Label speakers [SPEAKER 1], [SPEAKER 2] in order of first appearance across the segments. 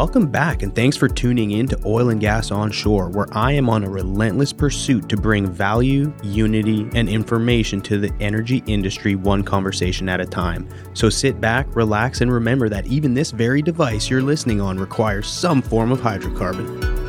[SPEAKER 1] Welcome back, and thanks for tuning in to Oil and Gas Onshore, where I am on a relentless pursuit to bring value, unity, and information to the energy industry one conversation at a time. So sit back, relax, and remember that even this very device you're listening on requires some form of hydrocarbon.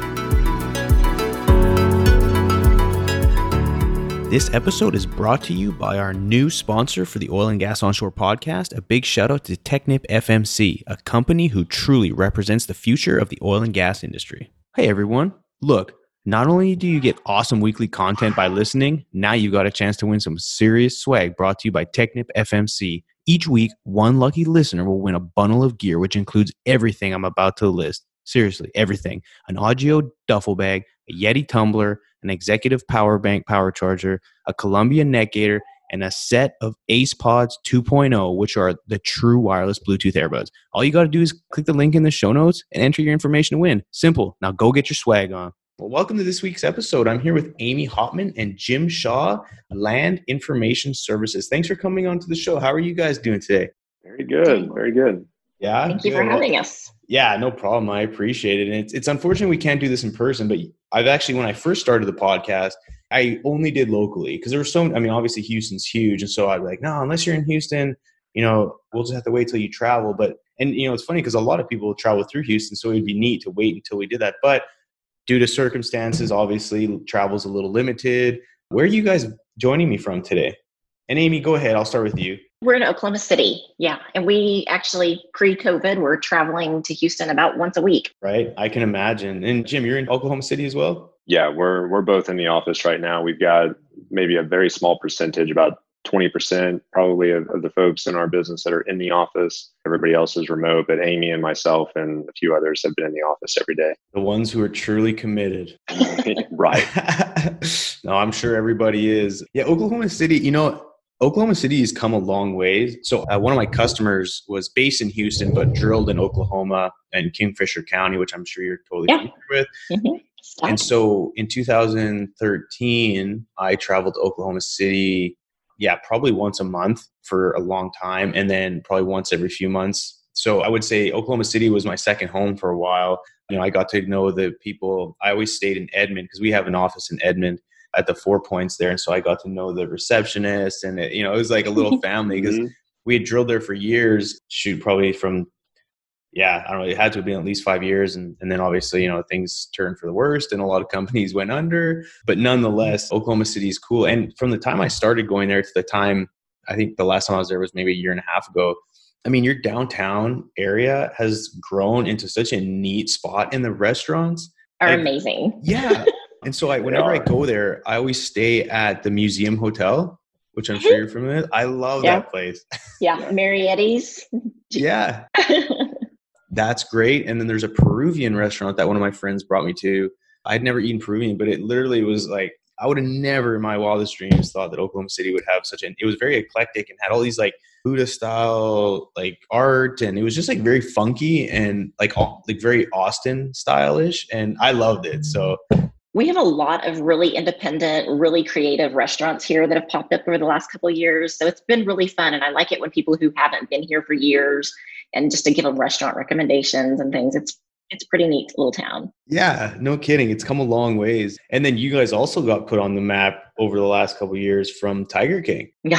[SPEAKER 1] This episode is brought to you by our new sponsor for the Oil and Gas Onshore podcast. A big shout out to TechnipFMC, a company who truly represents the future of the oil and gas industry. Hey everyone, look, not only do you get awesome weekly content by listening, now you've got a chance to win some serious swag brought to you by TechnipFMC. Each week, one lucky listener will win a bundle of gear, which includes everything I'm about to list. Seriously, everything an Ogio duffel bag, a Yeti tumbler, an executive power bank power charger, a Columbia neck gaiter, and a set of AcePods 2.0, which are the true wireless Bluetooth earbuds. All you got to do is click the link in the show notes and enter your information to win. Simple. Now go get your swag on. Well, welcome to this week's episode. I'm here with Amy Hopman and Jim Shaw, Land Information Services. Thanks for coming on to the show. How are you guys doing today?
[SPEAKER 2] Very good. Very good.
[SPEAKER 1] Yeah.
[SPEAKER 3] Thank you for having us.
[SPEAKER 1] Yeah, no problem. I appreciate it. And it's, it's unfortunate we can't do this in person, but I've actually, when I first started the podcast, I only did locally because there were so, I mean, obviously Houston's huge. And so I'd be like, no, unless you're in Houston, you know, we'll just have to wait till you travel. But, and, you know, it's funny because a lot of people travel through Houston. So it'd be neat to wait until we did that. But due to circumstances, obviously travel's a little limited. Where are you guys joining me from today? And Amy, go ahead. I'll start with you.
[SPEAKER 3] We're in Oklahoma City. Yeah. And we actually, pre COVID, we're traveling to Houston about once a week.
[SPEAKER 1] Right. I can imagine. And Jim, you're in Oklahoma City as well?
[SPEAKER 2] Yeah, we're we're both in the office right now. We've got maybe a very small percentage, about 20% probably of, of, the folks in our business that are in the office. Everybody else is remote, but Amy and myself and a few others have been in the office every day.
[SPEAKER 1] The ones who are truly committed.
[SPEAKER 2] right.
[SPEAKER 1] no, I'm sure everybody is. Yeah, Oklahoma City, you know, Oklahoma City has come a long way. So uh, one of my customers was based in Houston, but drilled in Oklahoma and Kingfisher County, which I'm sure you're totally
[SPEAKER 3] yeah.
[SPEAKER 1] familiar with. Mm-hmm. And so in 2013, I traveled to Oklahoma City, yeah, probably once a month for a long time, and then probably once every few months. So I would say Oklahoma City was my second home for a while. You know, I got to know the people. I always stayed in Edmond because we have an office in Edmond at the Four Points there, and so I got to know the receptionist, and it, you know, it was like a little family because mm-hmm. we had drilled there for years. Shoot, probably from yeah, I don't know. It had to have been at least five years, and and then obviously you know things turned for the worst, and a lot of companies went under. But nonetheless, Oklahoma City is cool. And from the time I started going there to the time, I think the last time I was there was maybe a year and a half ago. I mean, your downtown area has grown into such a neat spot, and the restaurants
[SPEAKER 3] are like, amazing.
[SPEAKER 1] Yeah, And so I, whenever I go there, I always stay at the Museum Hotel, which I'm sure you're familiar with. I love yeah. that place.
[SPEAKER 3] Yeah, Mary Eddy's.
[SPEAKER 1] yeah. That's great. And then there's a Peruvian restaurant that one of my friends brought me to. I'd never eaten Peruvian, but it literally was like I would have never in my wildest dreams thought that Oklahoma City would have such an it was very eclectic and had all these like Buddha style like art and it was just like very funky and like all, like very Austin stylish and I loved it. So
[SPEAKER 3] we have a lot of really independent, really creative restaurants here that have popped up over the last couple of years. So it's been really fun. And I like it when people who haven't been here for years and just to give them restaurant recommendations and things. It's it's pretty neat little town.
[SPEAKER 1] Yeah, no kidding. It's come a long ways. And then you guys also got put on the map over the last couple years from Tiger King.
[SPEAKER 3] Yeah.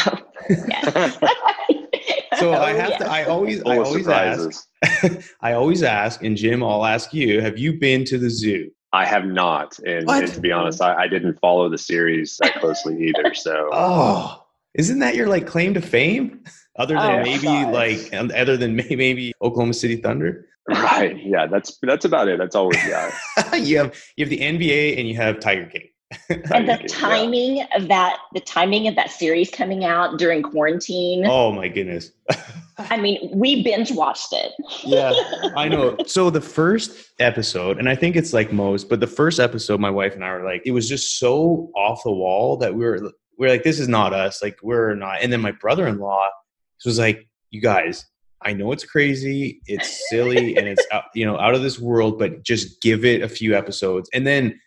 [SPEAKER 1] so I oh, have to I always Full I always surprises. ask I always ask, and Jim, I'll ask you, have you been to the zoo?
[SPEAKER 2] I have not, and, and to be honest, I, I, didn't follow the series that closely either. So,
[SPEAKER 1] oh, isn't that your like claim to fame? Other than oh, maybe gosh. like, um, other than maybe Oklahoma City Thunder.
[SPEAKER 2] Right. Yeah. That's that's about it. That's always yeah.
[SPEAKER 1] you have you have the NBA and you have Tiger King.
[SPEAKER 3] and the timing yeah. of that the timing of that series coming out during quarantine.
[SPEAKER 1] Oh my goodness.
[SPEAKER 3] I mean we binge watched it.
[SPEAKER 1] Yeah i know. So the first episode and i think it's like most but the first episode my wife and i were like it was just so off the wall that we were we are like this is not us. Like we're not. And then my brother-in-law was like you guys I know it's crazy, it's silly, and it's out, you know out of this world, but just give it a few episodes. And then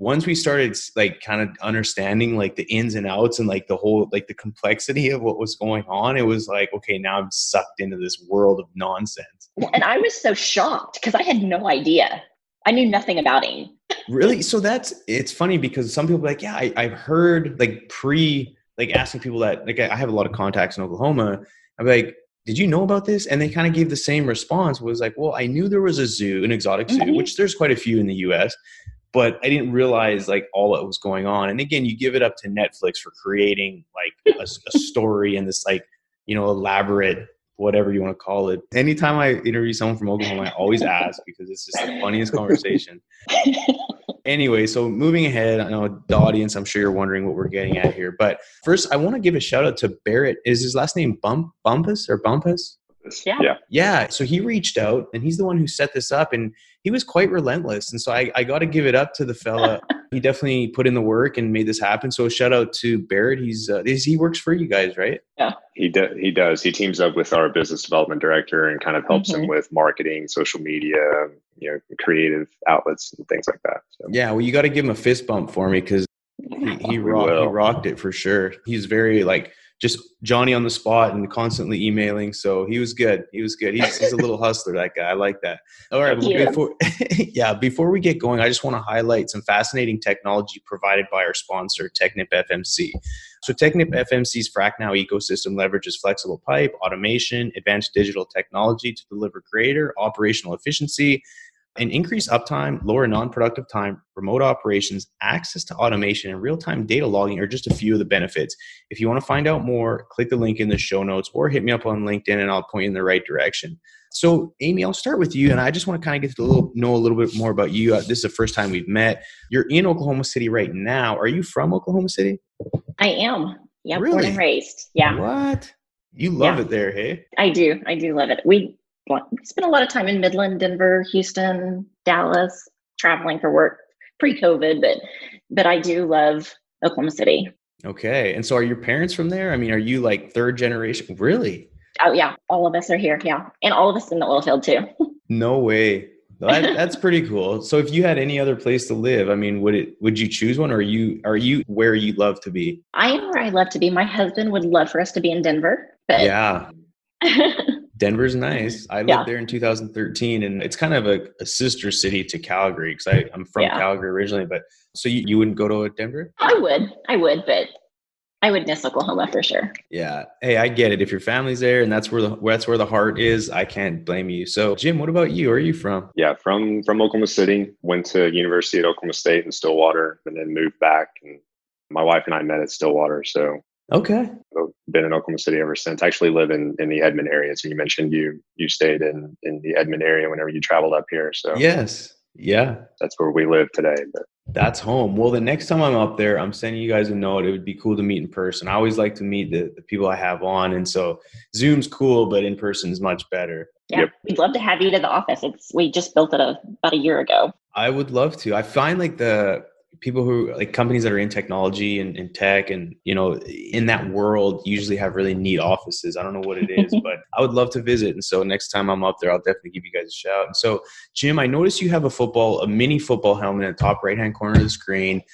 [SPEAKER 1] once we started like kind of understanding like the ins and outs and like the whole like the complexity of what was going on, it was like, okay, now I'm sucked into this world of nonsense.
[SPEAKER 3] And I was so shocked because I had no idea. I knew nothing about him.
[SPEAKER 1] really? So that's it's funny because some people like, yeah, I, I've heard like pre like asking people that like I have a lot of contacts in Oklahoma. I'm like, did you know about this? And they kind of gave the same response was like, well, I knew there was a zoo, an exotic zoo, mm-hmm. which there's quite a few in the US, but I didn't realize like all that was going on. And again, you give it up to Netflix for creating like a, a story and this like, you know, elaborate whatever you want to call it. Anytime I interview someone from Oklahoma, I always ask because it's just the funniest conversation. anyway, so moving ahead, I know the audience, I'm sure you're wondering what we're getting at here. But first, I want to give a shout out to Barrett. Is his last name Bump Bumpus or Bumpus?
[SPEAKER 3] Yeah.
[SPEAKER 2] yeah.
[SPEAKER 1] Yeah. So he reached out and he's the one who set this up and he was quite relentless. And so I, I got to give it up to the fella. he definitely put in the work and made this happen. So shout out to Barrett. He's, uh, he works for you guys, right?
[SPEAKER 3] Yeah.
[SPEAKER 2] He, de- he does. He teams up with our business development director and kind of helps mm-hmm. him with marketing, social media, you know, creative outlets and things like that.
[SPEAKER 1] So. Yeah. Well, you got to give him a fist bump for me because he, he, rocked, he rocked it for sure. He's very like, just Johnny on the spot and constantly emailing. So he was good. He was good. He's, he's a little hustler, that guy. I like that. All right. Well, before, yeah, before we get going, I just want to highlight some fascinating technology provided by our sponsor, TechnipFMC. So TechnipFMC's FracNow ecosystem leverages flexible pipe, automation, advanced digital technology to deliver greater operational efficiency and increase uptime, lower non-productive time, remote operations, access to automation, and real-time data logging are just a few of the benefits. If you want to find out more, click the link in the show notes or hit me up on LinkedIn and I'll point you in the right direction. So, Amy, I'll start with you, and I just want to kind of get to little, know a little bit more about you. Uh, this is the first time we've met. You're in Oklahoma City right now. Are you from Oklahoma City?
[SPEAKER 3] I am. Yeah, really? born and raised. Yeah.
[SPEAKER 1] What? You love yeah. it there, hey?
[SPEAKER 3] I do. I do love it. We spent a lot of time in Midland, Denver, Houston, Dallas, traveling for work pre-COVID, but but I do love Oklahoma City.
[SPEAKER 1] Okay. And so are your parents from there? I mean, are you like third generation? Really?
[SPEAKER 3] Oh yeah, all of us are here. Yeah. And all of us in the oil field too.
[SPEAKER 1] no way. That, that's pretty cool. So if you had any other place to live, I mean, would it would you choose one or are you are you where you love to be?
[SPEAKER 3] I am where I love to be. My husband would love for us to be in Denver. But
[SPEAKER 1] yeah. Denver's nice. Mm-hmm. I lived yeah. there in 2013, and it's kind of a, a sister city to Calgary because I'm from yeah. Calgary originally. But so you, you wouldn't go to Denver?
[SPEAKER 3] I would, I would, but I would miss Oklahoma for sure.
[SPEAKER 1] Yeah. Hey, I get it. If your family's there and that's where the that's where the heart is, I can't blame you. So, Jim, what about you? Where are you from?
[SPEAKER 2] Yeah, from from Oklahoma City. Went to University at Oklahoma State in Stillwater, and then moved back. And my wife and I met at Stillwater. So
[SPEAKER 1] Okay.
[SPEAKER 2] I've been in Oklahoma City ever since. I actually live in, in the Edmond area. So you mentioned you you stayed in in the Edmond area whenever you traveled up here. So
[SPEAKER 1] yes, yeah,
[SPEAKER 2] that's where we live today. But
[SPEAKER 1] that's home. Well, the next time I'm up there, I'm sending you guys a note. It would be cool to meet in person. I always like to meet the, the people I have on, and so Zoom's cool, but in person is much better.
[SPEAKER 3] Yeah, yep. we'd love to have you to the office. It's we just built it a, about a year ago.
[SPEAKER 1] I would love to. I find like the people who like companies that are in technology and, and tech and you know in that world usually have really neat offices. I don't know what it is but i would love to visit. And so next time i'm up there i'll definitely give you guys a shout. And so jim i noticed you have a football a mini football helmet in the top right hand corner of the screen.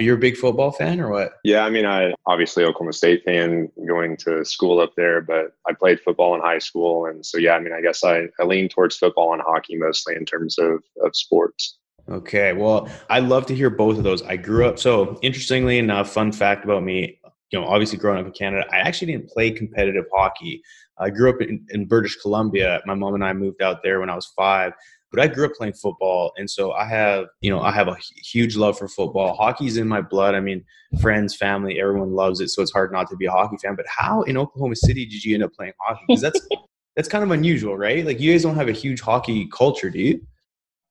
[SPEAKER 1] You're a big football fan or what?
[SPEAKER 2] Yeah i mean i obviously oklahoma state fan going to school up there but i played football in high school. And so yeah i mean i guess i, I lean towards football and hockey mostly in terms of, of sports
[SPEAKER 1] Okay. Well, I love to hear both of those. I grew up, so interestingly enough, fun fact about me, you know, obviously growing up in Canada, I actually didn't play competitive hockey. I grew up in, in British Columbia. My mom and I moved out there when I was five, but I grew up playing football. And so I have, you know, I have a huge love for football. Hockey's in my blood. I mean, friends, family, everyone loves it. So it's hard not to be a hockey fan. But how in Oklahoma City did you end up playing hockey? Because that's, that's kind of unusual, right? Like you guys don't have a huge hockey culture, do you?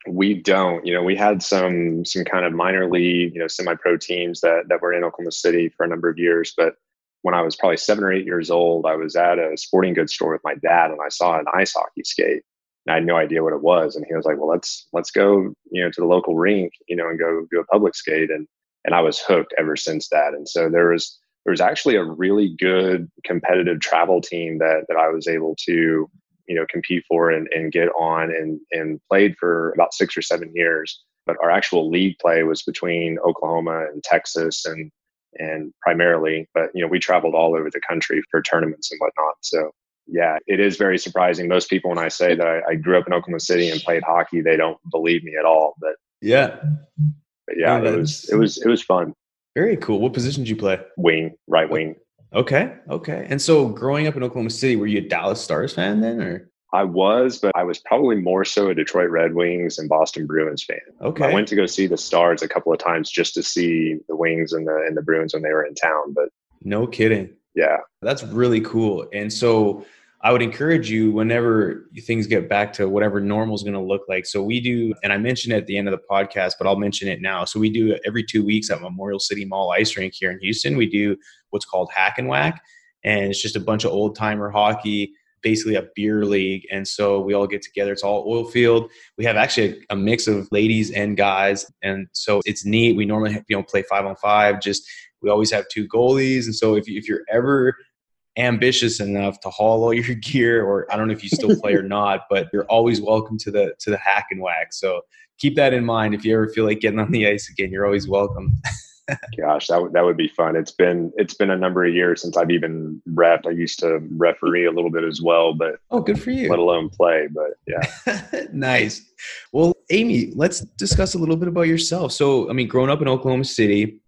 [SPEAKER 2] We don't. You know, we had some some kind of minor league, you know, semi-pro teams that that were in Oklahoma City for a number of years. But when I was probably seven or eight years old, I was at a sporting goods store with my dad, and I saw an ice hockey skate. And I had no idea what it was, and he was like, "Well, let's let's go, you know, to the local rink, you know, and go do a public skate." And and I was hooked ever since that. And so there was there was actually a really good competitive travel team that that I was able to you know compete for and, and get on and and played for about six or seven years but our actual league play was between Oklahoma and Texas and and primarily, but you know, we traveled all over the country for tournaments and whatnot. So yeah, it is very surprising. Most people, when I say that I, I grew up in Oklahoma City and played hockey, they don't believe me at all. But
[SPEAKER 1] yeah,
[SPEAKER 2] but yeah, it was it was it was fun.
[SPEAKER 1] Very cool. What position did you play?
[SPEAKER 2] Wing, right wing.
[SPEAKER 1] Okay, okay. And so, growing up in Oklahoma City, were you a Dallas Stars fan then, or?
[SPEAKER 2] I was, but I was probably more so a Detroit Red Wings and Boston Bruins fan.
[SPEAKER 1] Okay.
[SPEAKER 2] I went to go see the Stars a couple of times just to see the Wings and the and the Bruins when they were in town. But
[SPEAKER 1] no kidding.
[SPEAKER 2] Yeah.
[SPEAKER 1] That's really cool. And so I would encourage you whenever things get back to whatever normal is going to look like. So we do, and I mentioned it at the end of the podcast, but I'll mention it now. So we do every two weeks at Memorial City Mall Ice Rink here in Houston. We do what's called Hack and Whack, and it's just a bunch of old timer hockey, basically a beer league. And so we all get together. It's all oil field. We have actually a, mix of ladies and guys, and so it's neat. We normally you know play five on five. Just we always have two goalies, and so if if you're ever ambitious enough to haul all your gear or i don't know if you still play or not but you're always welcome to the to the hack and whack. So keep that in mind. If you ever feel like getting on the ice again you're always welcome.
[SPEAKER 2] Gosh that would that would be fun. It's been it's been a number of years since i've even ref i used to referee a little bit as well but
[SPEAKER 1] oh good for you.
[SPEAKER 2] let alone play but yeah.
[SPEAKER 1] Nice. Well amy let's discuss a little bit about yourself. So i mean growing up in oklahoma city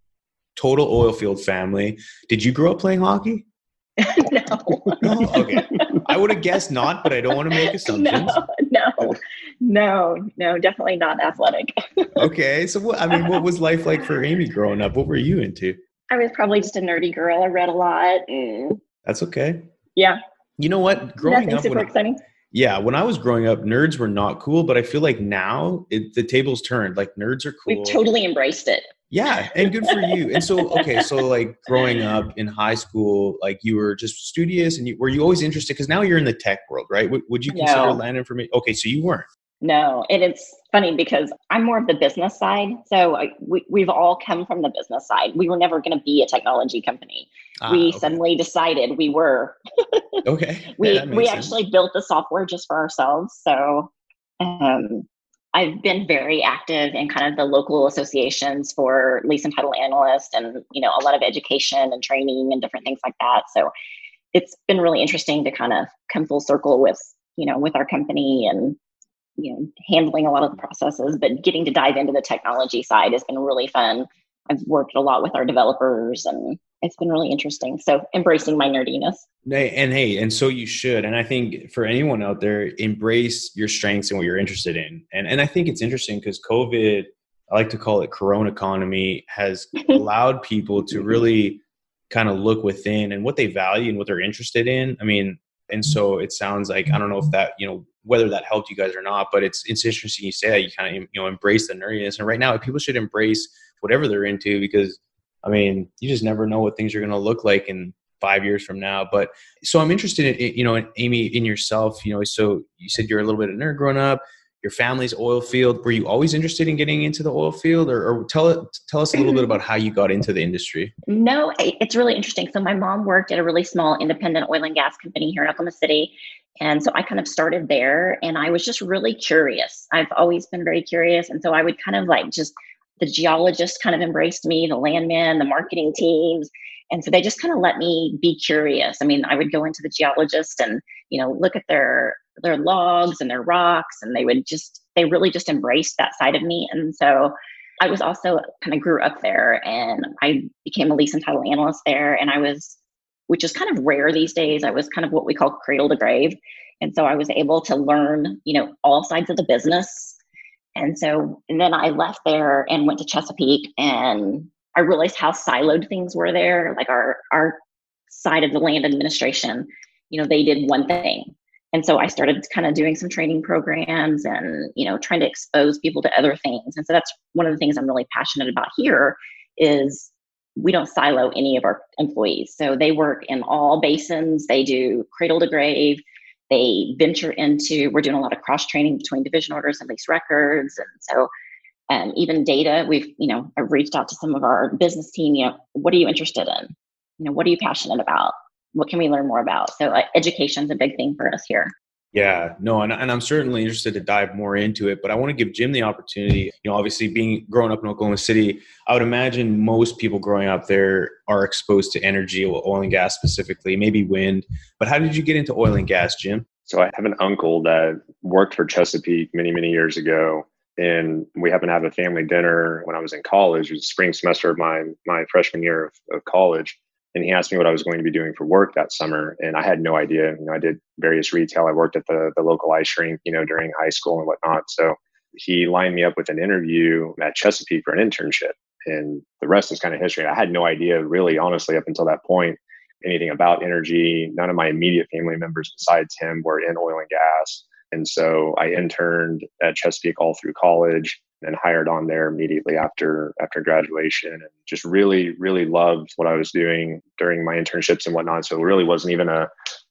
[SPEAKER 1] total oil field family. Did you grow up playing hockey
[SPEAKER 3] no.
[SPEAKER 1] no. Okay. I would have guessed not, but I don't want to make assumptions.
[SPEAKER 3] No, no, no, no, definitely not athletic.
[SPEAKER 1] okay. So what I mean, what was life like for Amy growing up? What were you into?
[SPEAKER 3] I was probably just a nerdy girl. I read a lot. And
[SPEAKER 1] That's okay.
[SPEAKER 3] Yeah.
[SPEAKER 1] You know what? Growing
[SPEAKER 3] Nothing
[SPEAKER 1] up
[SPEAKER 3] super
[SPEAKER 1] when I-
[SPEAKER 3] exciting.
[SPEAKER 1] yeah, when I was growing up, nerds were not cool, but I feel like now it, the tables turned. Like nerds are cool.
[SPEAKER 3] We've totally embraced it.
[SPEAKER 1] Yeah, and good for you. And so, okay, so like growing up in high school, like you were just studious, and you were you always interested? Because now you're in the tech world, right? Would, would you consider
[SPEAKER 3] No.
[SPEAKER 1] land information? Okay, so you weren't.
[SPEAKER 3] No, and it's funny because I'm more of the business side. So I, we, we've all come from the business side. We were never going to be a technology company.
[SPEAKER 1] Ah,
[SPEAKER 3] we
[SPEAKER 1] okay.
[SPEAKER 3] suddenly decided we were.
[SPEAKER 1] okay.
[SPEAKER 3] We
[SPEAKER 1] that
[SPEAKER 3] we
[SPEAKER 1] sense.
[SPEAKER 3] actually built the software just for ourselves. So um, I've been very active in kind of the local associations for lease and title analysts, and you know a lot of education and training and different things like that. So it's been really interesting to kind of come full circle with you know with our company and you know handling a lot of the processes but getting to dive into the technology side has been really fun i've worked a lot with our developers and it's been really interesting so embracing my nerdiness
[SPEAKER 1] and hey, and so you should. And I think for anyone out there, embrace your strengths and what you're interested in. And and I think it's interesting because COVID, I like to call it Corona economy, has allowed people to really kind of look within and what they value and what they're interested in. I mean, and so it sounds like I don't know if that you know whether that helped you guys or not, but it's it's interesting you say that you kind of you know embrace the nerdiness. And right now, people should embrace whatever they're into because I mean, you just never know what things are going to look like in five years from now. But so I'm interested in, you know, in Amy, in yourself, you know, so you said you're a little bit of nerd growing up, your family's oil field. Were you always interested in getting into the oil field or, or tell tell us a little bit mm-hmm. about how you got into the industry?
[SPEAKER 3] No, it's really interesting. So my mom worked at a really small independent oil and gas company here in Oklahoma City. And so I kind of started there and I was just really curious. I've always been very curious. And so I would kind of like just, the geologists kind of embraced me, the landmen, the marketing teams. And so they just kind of let me be curious. I mean, I would go into the geologist and, you know, look at their their logs and their rocks and they would just they really just embraced that side of me. And so I was also kind of grew up there and I became a lease and title analyst there. And I was, which is kind of rare these days, I was kind of what we call cradle to grave. And so I was able to learn, you know, all sides of the business. And so and then I left there and went to Chesapeake and I realized how siloed things were there. Like our our side of the land administration, you know, they did one thing. And so I started kind of doing some training programs and, you know, trying to expose people to other things. And so that's one of the things I'm really passionate about here is we don't silo any of our employees. So they work in all basins. They do cradle to grave. They venture into, we're doing a lot of cross training between division orders and lease records. And so um, even data, we've, you know, I've reached out to some of our business team, you know, what are you interested in? You know, what are you passionate about? What can we learn more about? So uh, education is a big thing for us here.
[SPEAKER 1] Yeah, no, and, and I'm certainly interested to dive more into it, but I want to give Jim the opportunity. You know, obviously being growing up in Oklahoma City, I would imagine most people growing up there are exposed to energy, oil and gas specifically, maybe wind. But how did you get into oil and gas, Jim?
[SPEAKER 2] So I have an uncle that worked for Chesapeake many, many years ago. And we happened to have a family dinner when I was in college. It was the spring semester of my my freshman year of, of college and he asked me what I was going to be doing for work that summer, and I had no idea. You know, I did various retail. I worked at the the local ice rink, you know, during high school and whatnot. So he lined me up with an interview at Chesapeake for an internship, and the rest is kind of history. I had no idea, really, honestly, up until that point, anything about energy. None of my immediate family members besides him were in oil and gas, and so I interned at Chesapeake all through college and hired on there immediately after after graduation and just really really loved what i was doing during my internships and whatnot so it really wasn't even a,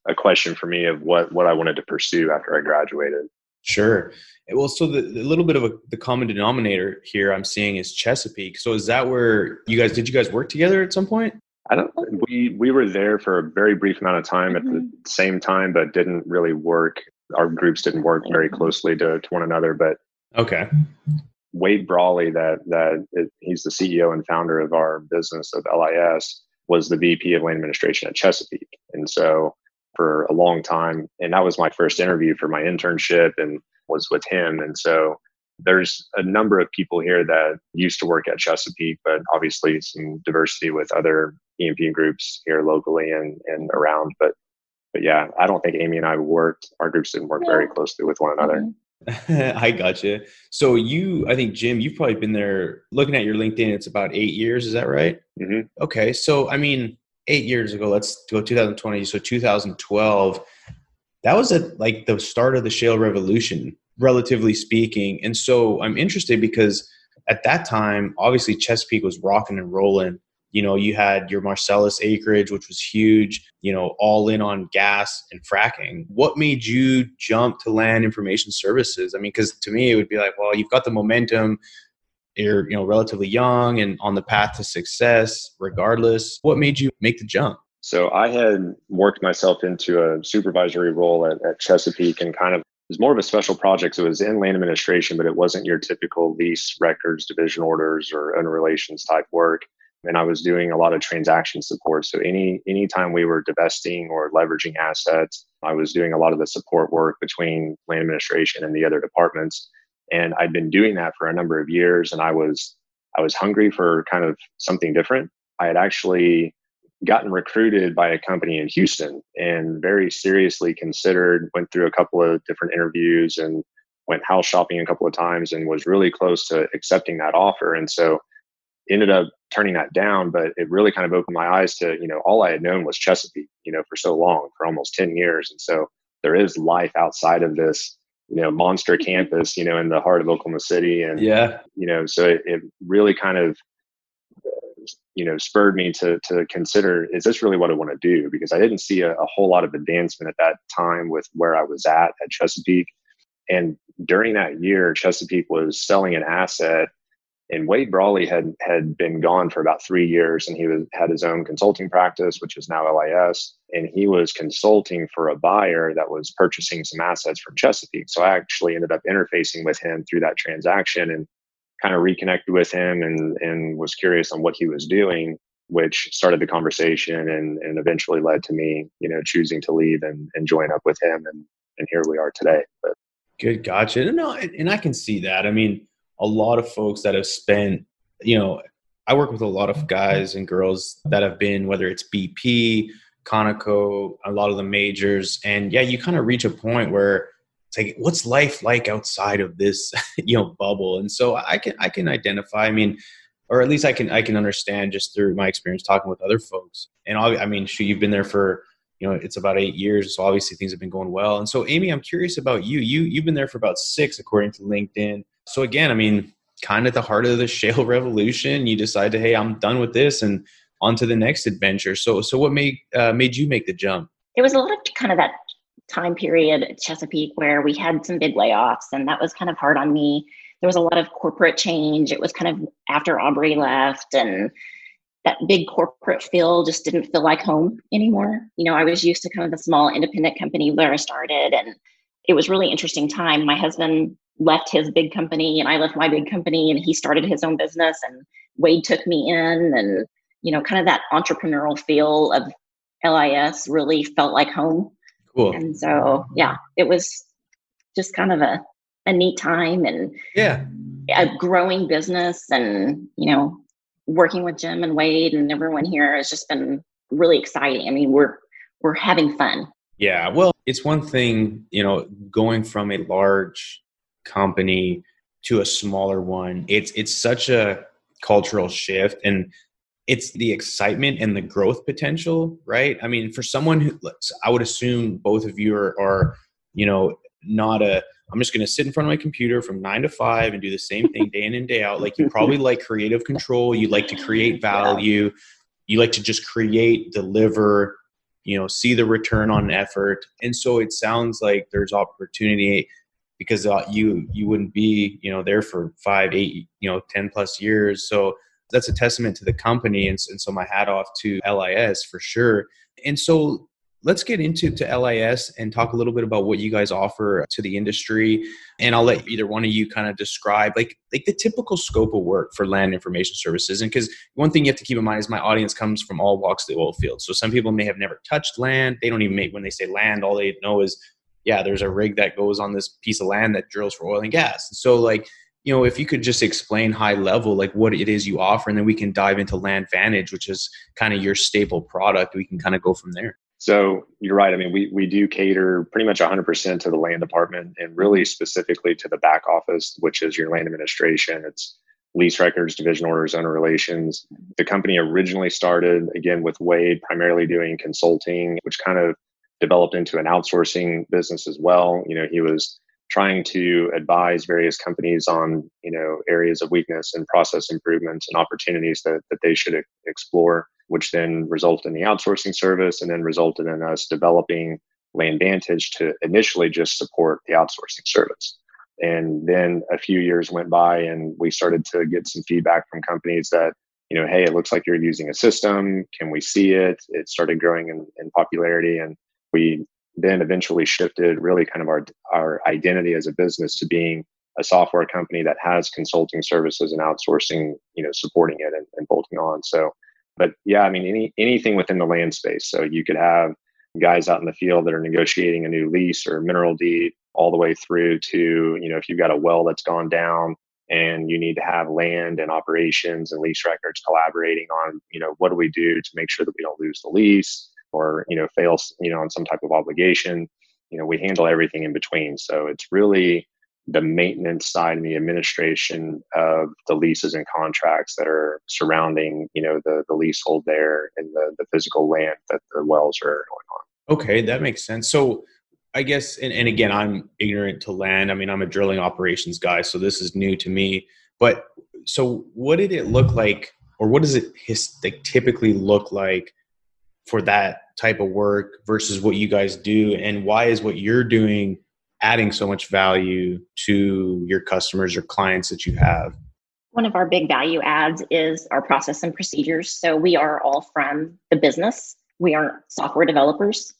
[SPEAKER 2] a question for me of what what i wanted to pursue after i graduated
[SPEAKER 1] sure well so the, the little bit of a, the common denominator here i'm seeing is chesapeake so is that where you guys did you guys work together at some point
[SPEAKER 2] I don't. We we were there for a very brief amount of time at the mm-hmm. same time, but didn't really work. Our groups didn't work very closely to, to one another. But
[SPEAKER 1] okay,
[SPEAKER 2] Wade Brawley, that that it, he's the CEO and founder of our business of LIS, was the VP of Land Administration at Chesapeake, and so for a long time, and that was my first interview for my internship, and was with him, and so there's a number of people here that used to work at Chesapeake, but obviously some diversity with other E&P groups here locally and and around, but but yeah, I don't think Amy and I worked. Our groups didn't work very closely with one another. Mm-hmm.
[SPEAKER 1] I gotcha. So you, I think Jim, you've probably been there. Looking at your LinkedIn, it's about eight years. Is that right?
[SPEAKER 2] Mm-hmm.
[SPEAKER 1] Okay. So I mean, eight years ago. Let's go 2020. So 2012. That was at like the start of the shale revolution, relatively speaking. And so I'm interested because at that time, obviously Chesapeake was rocking and rolling you know you had your marcellus acreage which was huge you know all in on gas and fracking. What made you jump to land information services? I mean because to me it would be like well you've got the momentum you're you know relatively young and on the path to success regardless. What made you make the jump?
[SPEAKER 2] So i had worked myself into a supervisory role at, at chesapeake and kind of it was more of a special project. So it was in land administration, but it wasn't your typical lease records, division orders, or owner relations type work and I was doing a lot of transaction support. So any anytime we were divesting or leveraging assets, I was doing a lot of the support work between land administration and the other departments. And I'd been doing that for a number of years and I was I was hungry for kind of something different. I had actually gotten recruited by a company in Houston and very seriously considered, went through a couple of different interviews and went house shopping a couple of times and was really close to accepting that offer. And so ended up turning that down, but it really kind of opened my eyes to, you know, all I had known was Chesapeake, you know, for so long, for almost 10 years. And so there is life outside of this, you know, monster campus, you know, in the heart of Oklahoma City. And,
[SPEAKER 1] yeah,
[SPEAKER 2] you know, so it, it really kind of, you know, spurred me to, to consider, is this really what I want to do? Because I didn't see a, a whole lot of advancement at that time with where I was at at Chesapeake. And during that year, Chesapeake was selling an asset and Wade Brawley had had been gone for about three years, and he was, had his own consulting practice, which is now LIS, and he was consulting for a buyer that was purchasing some assets from Chesapeake. So I actually ended up interfacing with him through that transaction and kind of reconnected with him and and was curious on what he was doing, which started the conversation and and eventually led to me, you know, choosing to leave and, and join up with him, and and here we are today. But
[SPEAKER 1] good, gotcha. No, and I can see that. I mean a lot of folks that have spent, you know, I work with a lot of guys and girls that have been, whether it's BP, Conoco, a lot of the majors. And yeah, you kind of reach a point where it's like, what's life like outside of this, you know, bubble? And so I can, I can identify, I mean, or at least I can, I can understand just through my experience talking with other folks. And I mean, sure, you've been there for, you know, it's about eight years. So obviously things have been going well. And so Amy, I'm curious about you, you, you've been there for about six, according to LinkedIn. So again, I mean, kind of the heart of the shale revolution. You decide to, hey, I'm done with this and on to the next adventure. So, so what made uh, made you make the jump?
[SPEAKER 3] It was a lot of kind of that time period at Chesapeake where we had some big layoffs, and that was kind of hard on me. There was a lot of corporate change. It was kind of after Aubrey left, and that big corporate feel just didn't feel like home anymore. You know, I was used to kind of the small independent company where I started, and it was really interesting time. My husband left his big company and I left my big company and he started his own business and Wade took me in and you know kind of that entrepreneurial feel of LIS really felt like home.
[SPEAKER 1] Cool.
[SPEAKER 3] And so yeah, it was just kind of a a neat time and
[SPEAKER 1] yeah,
[SPEAKER 3] a growing business and you know working with Jim and Wade and everyone here has just been really exciting. I mean, we're we're having fun.
[SPEAKER 1] Yeah, well, it's one thing, you know, going from a large company to a smaller one. It's it's such a cultural shift and it's the excitement and the growth potential, right? I mean, for someone who I would assume both of you are, are you know, not a I'm just going to sit in front of my computer from nine to five and do the same thing day in and day out. Like you probably like creative control. You like to create value. You like to just create, deliver, you know, see the return on effort. And so it sounds like there's opportunity because uh, you you wouldn't be you know there for five, eight, you know, ten plus years. So that's a testament to the company. And, and so my hat off to LIS for sure. And so let's get into to LIS and talk a little bit about what you guys offer to the industry. And I'll let either one of you kind of describe like like the typical scope of work for land information services. And because one thing you have to keep in mind is my audience comes from all walks of the oil field. So some people may have never touched land. They don't even make when they say land, all they know is yeah, there's a rig that goes on this piece of land that drills for oil and gas. So like you know if you could just explain high level like what it is you offer and then we can dive into LandVantage which is kind of your staple product we can kind of go from there
[SPEAKER 2] so you're right. I mean, we, we do cater pretty much 100% to the land department and really specifically to the back office, which is your land administration. It's lease records, division orders, owner relations. The company originally started, again, with Wade primarily doing consulting, which kind of developed into an outsourcing business as well. You know, he was trying to advise various companies on, you know, areas of weakness and process improvements and opportunities that, that they should explore which then resulted in the outsourcing service and then resulted in us developing land LandVantage to initially just support the outsourcing service. And then a few years went by and we started to get some feedback from companies that, you know, hey, it looks like you're using a system. Can we see it? It started growing in, in popularity. And we then eventually shifted really kind of our, our identity as a business to being a software company that has consulting services and outsourcing, you know, supporting it and, and bolting on. So but yeah, I mean, any anything within the land space. So you could have guys out in the field that are negotiating a new lease or mineral deed, all the way through to you know if you've got a well that's gone down and you need to have land and operations and lease records collaborating on you know what do we do to make sure that we don't lose the lease or you know fail you know on some type of obligation you know we handle everything in between so it's really the maintenance side and the administration of the leases and contracts that are surrounding, you know, the, the leasehold there and the, the physical land that the wells are going on.
[SPEAKER 1] Okay, that makes sense. So I guess, and, and again, I'm ignorant to land. I mean, I'm a drilling operations guy, so this is new to me. But so what did it look like, or what does it his, like, typically look like for that type of work versus what you guys do? And why is what you're doing – adding so much value to your customers or clients that you have?
[SPEAKER 3] One of our big value adds is our process and procedures. So we are all from the business. We aren't software developers.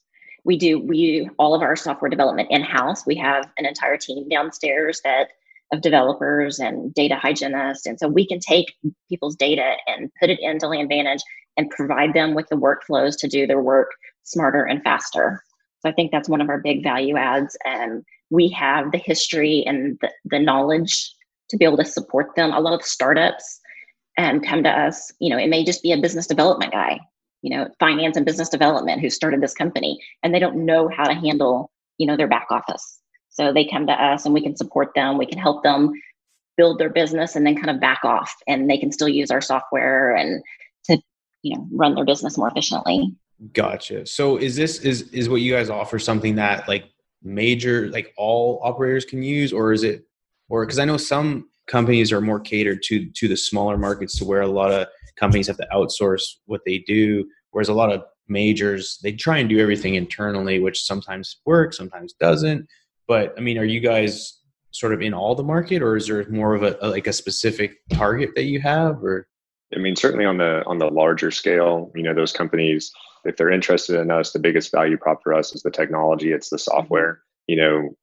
[SPEAKER 3] We do we all of our software development in house. We have an entire team downstairs that of developers and data hygienists, and so we can take people's data and put it into Land LandVantage and provide them with the workflows to do their work smarter and faster. So I think that's one of our big value adds. And we have the history and the, the knowledge to be able to support them. A lot of startups um, come to us, you know, it may just be a business development guy, you know, finance and business development who started this company and they don't know how to handle, you know, their back office. So they come to us and we can support them. We can help them build their business and then kind of back off and they can still use our software and you know, run their business more efficiently.
[SPEAKER 1] Gotcha. So is this is is what you guys offer something that like major like all operators can use or is it or because I know some companies are more catered to to the smaller markets to where a lot of companies have to outsource what they do whereas a lot of majors they try and do everything internally which sometimes works sometimes doesn't but i mean are you guys sort of in all the market or is there more of a, a like a specific target that you have or
[SPEAKER 2] i mean certainly on the on the larger scale you know those companies if they're interested in us, the biggest value prop for us is the technology, it's the mm-hmm. software. You know,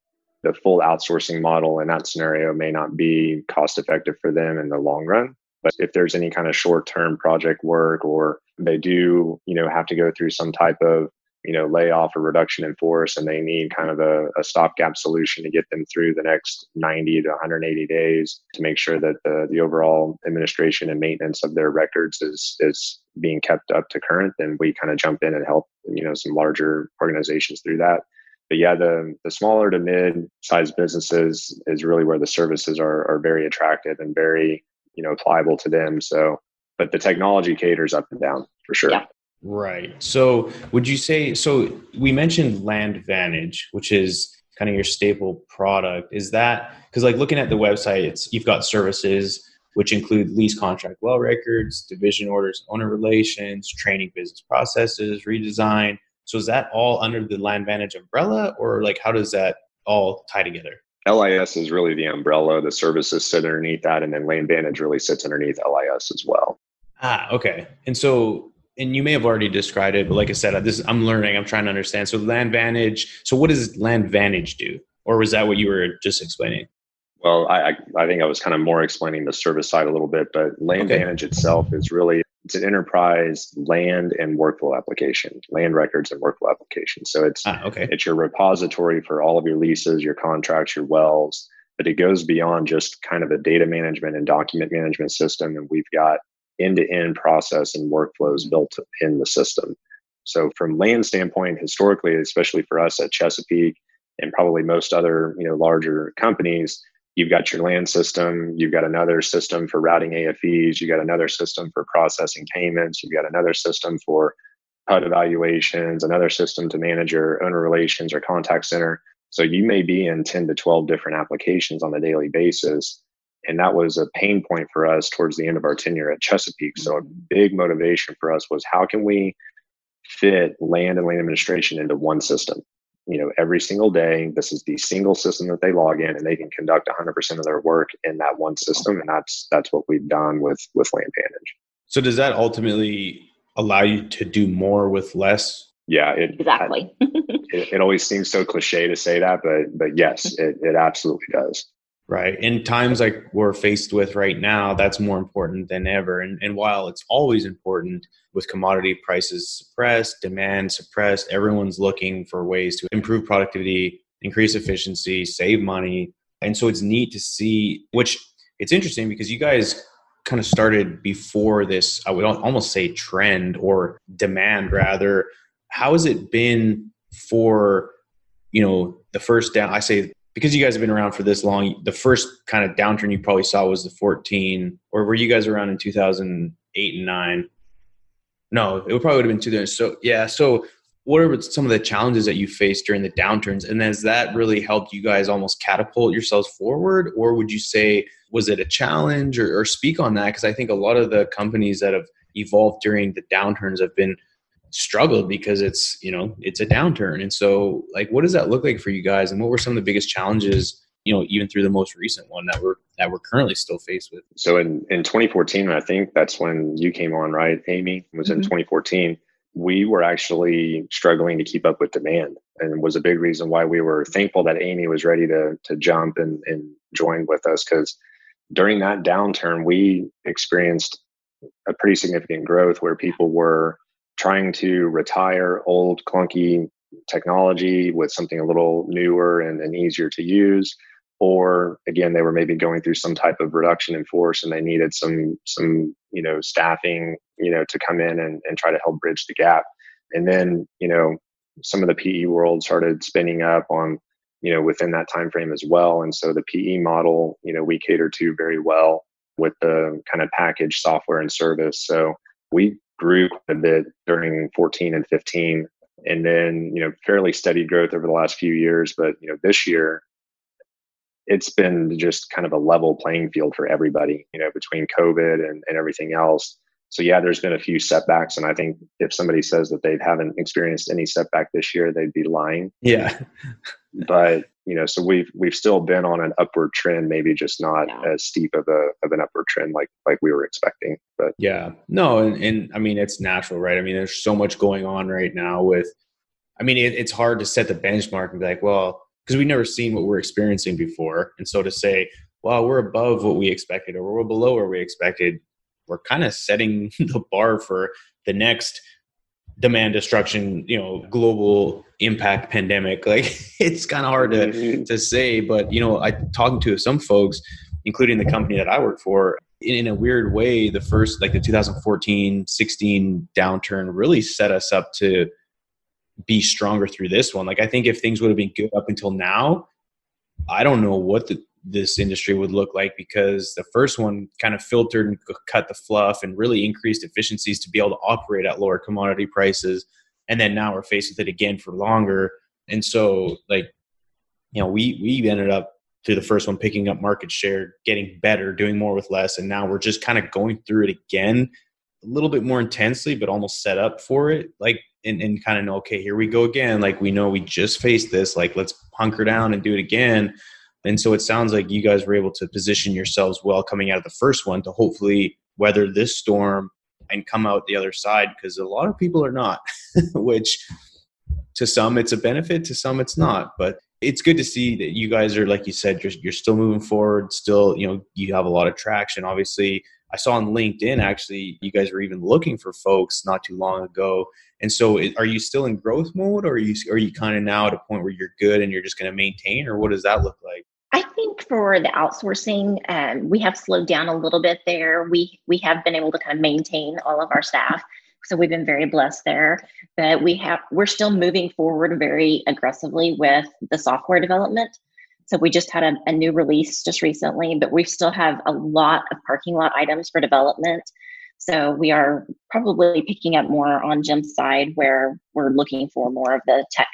[SPEAKER 2] the full outsourcing model in that scenario may not be cost effective for them in the long run. But if there's any kind of short term project work or they do, you know, have to go through some type of, you know, layoff or reduction in force and they need kind of a, a stopgap solution to get them through the next 90 to 180 days to make sure that the, the overall administration and maintenance of their records is is being kept up to current, then we kind of jump in and help, you know, some larger organizations through that but yeah, the the smaller to mid sized businesses is really where the services are are very attractive and very you know pliable to them. So, but the technology caters up and down for sure. Yeah.
[SPEAKER 1] Right. So, would you say so? We mentioned LandVantage, which is kind of your staple product. Is that because, like, looking at the website, it's you've got services which include lease contract well records, division orders, owner relations, training business processes, redesign. So, is that all under the LandVantage umbrella, or like how does that all tie together?
[SPEAKER 2] LIS is really the umbrella. The services sit underneath that, and then LandVantage really sits underneath LIS as well.
[SPEAKER 1] Ah, okay. And so, and you may have already described it, but like I said, this I'm learning. I'm trying to understand. So, LandVantage. So, what does LandVantage do, or was that what you were just explaining?
[SPEAKER 2] Well, I I think I was kind of more explaining the service side a little bit, but LandVantage okay. itself is really it's an enterprise land and workflow application, land records and workflow application. So it's
[SPEAKER 1] ah, okay.
[SPEAKER 2] it's your repository for all of your leases, your contracts, your wells, but it goes beyond just kind of a data management and document management system. And we've got end-to-end process and workflows mm-hmm. built in the system. So from land standpoint, historically, especially for us at Chesapeake and probably most other you know larger companies, you've got your land system, you've got another system for routing AFEs, you've got another system for processing payments, you've got another system for HUD evaluations, another system to manage your owner relations or contact center. So you may be in 10 to 12 different applications on a daily basis. And that was a pain point for us towards the end of our tenure at Chesapeake. So a mm-hmm. big motivation for us was how can we fit land and land administration into one system? you know every single day this is the single system that they log in and they can conduct 100% of their work in that one system and that's that's what we've done with with LandVantage
[SPEAKER 1] so does that ultimately allow you to do more with less?
[SPEAKER 2] Yeah it,
[SPEAKER 3] exactly.
[SPEAKER 2] it, it, always seems so cliche to say that but but yes it, it absolutely does
[SPEAKER 1] right in times like we're faced with right now that's more important than ever and, and while it's always important with commodity prices suppressed, demand suppressed, everyone's looking for ways to improve productivity, increase efficiency, save money. And so it's neat to see, which it's interesting because you guys kind of started before this, I would almost say trend or demand rather. How has it been for, you know, the first down? I say because you guys have been around for this long, the first kind of downturn you probably saw was the 14, or were you guys around in 2008 and 9? No, it would probably would have been two years. So yeah, so what are some of the challenges that you faced during the downturns, and has that really helped you guys almost catapult yourselves forward, or would you say was it a challenge, or, or speak on that? Because I think a lot of the companies that have evolved during the downturns have been struggled because it's you know it's a downturn, and so like what does that look like for you guys, and what were some of the biggest challenges you know even through the most recent one that we're that we're currently still faced with?
[SPEAKER 2] So in in 2014 i think that's when you came on right amy? Was mm-hmm. in 2014 we were actually struggling to keep up with demand and was a big reason why we were thankful that amy was ready to to jump and and join with us because during that downturn we experienced a pretty significant growth where people were trying to retire old clunky technology with something a little newer and, and easier to use or again they were maybe going through some type of reduction in force and they needed some some you know staffing you know to come in and, and try to help bridge the gap. And then you know some of the pe world started spinning up on you know within that time frame as well. And so the pe model you know we cater to very well with the kind of package software and service. So we grew quite a bit during 14 and 15 and then you know fairly steady growth over the last few years but you know this year it's been just kind of a level playing field for everybody, you know, between COVID and, and everything else. So yeah, there's been a few setbacks, and I think if somebody says that they haven't experienced any setback this year, they'd be lying.
[SPEAKER 1] Yeah.
[SPEAKER 2] But you know, so we've we've still been on an upward trend, maybe just not yeah. as steep of a of an upward trend like like we were expecting. But
[SPEAKER 1] yeah, no, and, and I mean it's natural, right? I mean, there's so much going on right now with. I mean, it, it's hard to set the benchmark and be like, well, because we've never seen what we're experiencing before. And so to say, well, we're above what we expected or we're below where we expected, we're kind of setting the bar for the next demand destruction, you know, global impact pandemic. Like it's kind of hard to, mm-hmm. to say, but you know, I talking to some folks, including the company that I work for, in, in a weird way, the first like the 2014, 16 downturn really set us up to be stronger through this one. Like I think if things would have been good up until now, I don't know what the, this industry would look like because the first one kind of filtered and cut the fluff and really increased efficiencies to be able to operate at lower commodity prices. And then now we're faced with it again for longer. And so like, you know, we we ended up through the first one picking up market share, getting better, doing more with less, and now we're just kind of going through it again a little bit more intensely, but almost set up for it. Like and, and kind of know, okay, here we go again. Like we know we just faced this. Like let's hunker down and do it again. And so it sounds like you guys were able to position yourselves well coming out of the first one to hopefully weather this storm and come out the other side because a lot of people are not, which to some it's a benefit, to some it's not. But it's good to see that you guys are, like you said, you're, you're still moving forward. Still, you know, you have a lot of traction. Obviously, I saw on LinkedIn actually you guys were even looking for folks not too long ago. And so, are you still in growth mode, or are you are you kind of now at a point where you're good and you're just going to maintain, or what does that look like?
[SPEAKER 3] I think for the outsourcing, um, we have slowed down a little bit there. We we have been able to kind of maintain all of our staff, so we've been very blessed there. But we have we're still moving forward very aggressively with the software development. So we just had a, a new release just recently, but we still have a lot of parking lot items for development. So we are probably picking up more on Jim's side where we're looking for more of the tech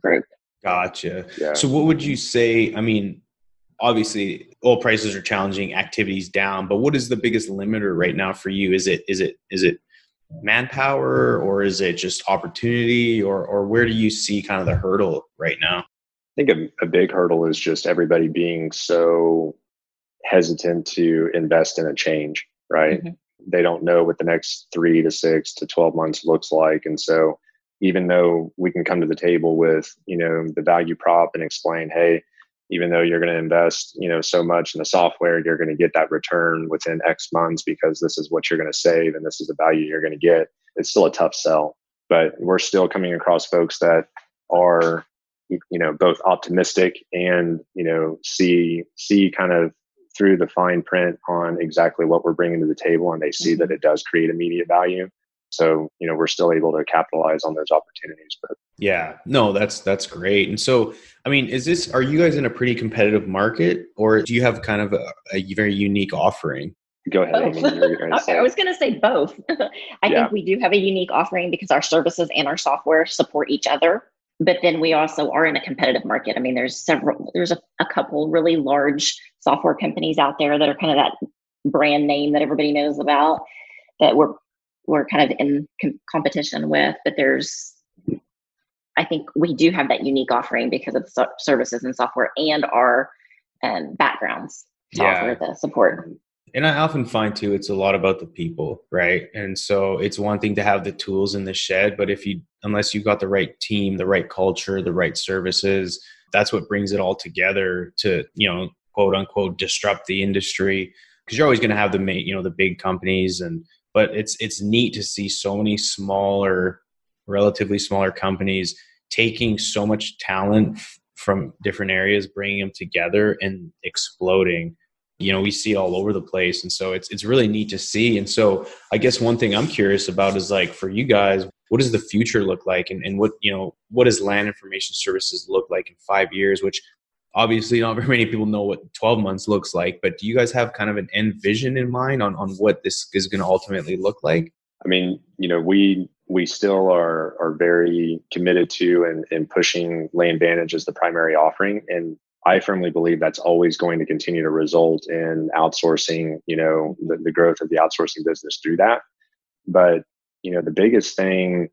[SPEAKER 3] group.
[SPEAKER 1] Gotcha. Yeah. So what would you say? I mean, obviously oil prices are challenging, activities down, but what is the biggest limiter right now for you? Is it is it is it manpower or is it just opportunity or or where do you see kind of the hurdle right now?
[SPEAKER 2] I think a, a big hurdle is just everybody being so hesitant to invest in a change, right? Mm-hmm. They don't know what the next three to six to 12 months looks like. And so, even though we can come to the table with, you know, the value prop and explain, hey, even though you're going to invest, you know, so much in the software, you're going to get that return within X months because this is what you're going to save and this is the value you're going to get. It's still a tough sell, but we're still coming across folks that are you know both optimistic and you know see see kind of through the fine print on exactly what we're bringing to the table and they see that mm-hmm. it does create immediate value. So you know we're still able to capitalize on those opportunities but
[SPEAKER 1] yeah. No that's that's great. And so i mean is this are you guys in a pretty competitive market or do you have kind of a, a very unique offering?
[SPEAKER 2] Go ahead Amy,
[SPEAKER 3] I, I was going to say both. I yeah. think we do have a unique offering because our services and our software support each other but then we also are in a competitive market. I mean, there's several, there's a, a couple really large software companies out there that are kind of that brand name that everybody knows about that we're we're kind of in com- competition with. But there's, I think we do have that unique offering because of the services and software and our um, backgrounds to yeah. offer the support
[SPEAKER 1] and i often find too it's a lot about the people right? And so it's one thing to have the tools in the shed but if you unless you've got the right team the right culture the right services that's what brings it all together to you know quote unquote disrupt the industry. Because you're always going to have the main, you know the big companies and but it's it's neat to see so many smaller relatively smaller companies taking so much talent from different areas bringing them together and exploding you know we see all over the place. And so it's it's really neat to see. And so i guess one thing i'm curious about is like for you guys what does the future look like? And, and what you know what does land information services look like in five years which obviously not very many people know what 12 months looks like. But do you guys have kind of an end vision in mind on, on what this is going to ultimately look like?
[SPEAKER 2] I mean you know we we still are are very committed to and, and pushing LandVantage as the primary offering. And I firmly believe that's always going to continue to result in outsourcing, you know, the, the growth of the outsourcing business through that. But, you know, the biggest thing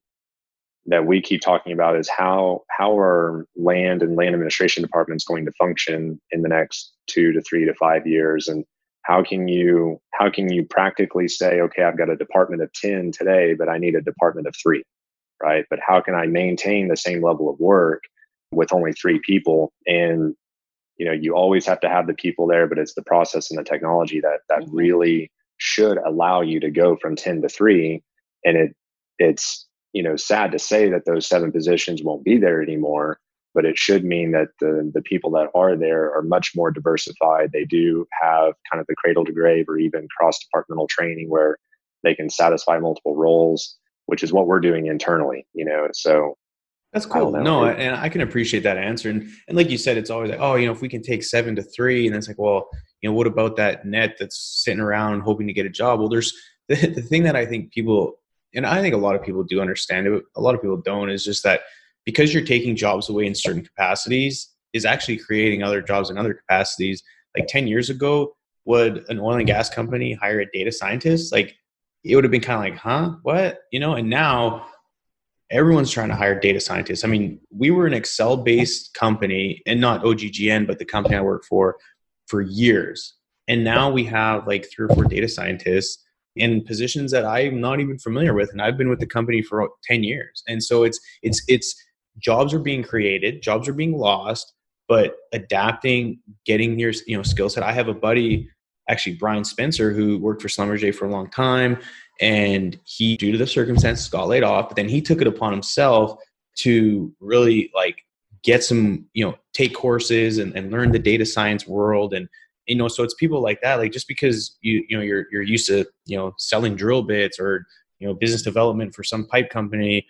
[SPEAKER 2] that we keep talking about is how how are land and land administration departments going to function in the next two to three to five years and how can you how can you practically say okay i've got a department of 10 today but i need a department of three right but how can i maintain the same level of work with only three people. And, you know, you always have to have the people there, but it's the process and the technology that that mm-hmm. really should allow you to go from 10 to three. And it it's, you know, sad to say that those seven positions won't be there anymore but it should mean that the, the people that are there are much more diversified. They do have kind of the cradle to grave or even cross departmental training where they can satisfy multiple roles, which is what we're doing internally, you know. So
[SPEAKER 1] that's cool. No, and I can appreciate that answer. And, and like you said, it's always like, oh, you know, if we can take seven to three, and it's like, well, you know, what about that net that's sitting around hoping to get a job? Well, there's the, the thing that I think people, and I think a lot of people do understand it, a lot of people don't, is just that because you're taking jobs away in certain capacities is actually creating other jobs in other capacities. Like 10 years ago, would an oil and gas company hire a data scientist? Like it would have been kind of like, huh, what? You know, and now everyone's trying to hire data scientists. I mean, we were an Excel based company and not OGGN, but the company I work for for years. And now we have like three or four data scientists in positions that I'm not even familiar with. And I've been with the company for 10 years. And so it's, it's, it's, jobs are being created, jobs are being lost, but adapting, getting your you know skill set. I have a buddy, actually Brian Spencer, who worked for Schlumberger for a long time, and he, due to the circumstances, got laid off. But then he took it upon himself to really like get some, you know, take courses and, and learn the data science world and you know so it's people like that like just because you you know you're you're used to you know selling drill bits or you know business development for some pipe company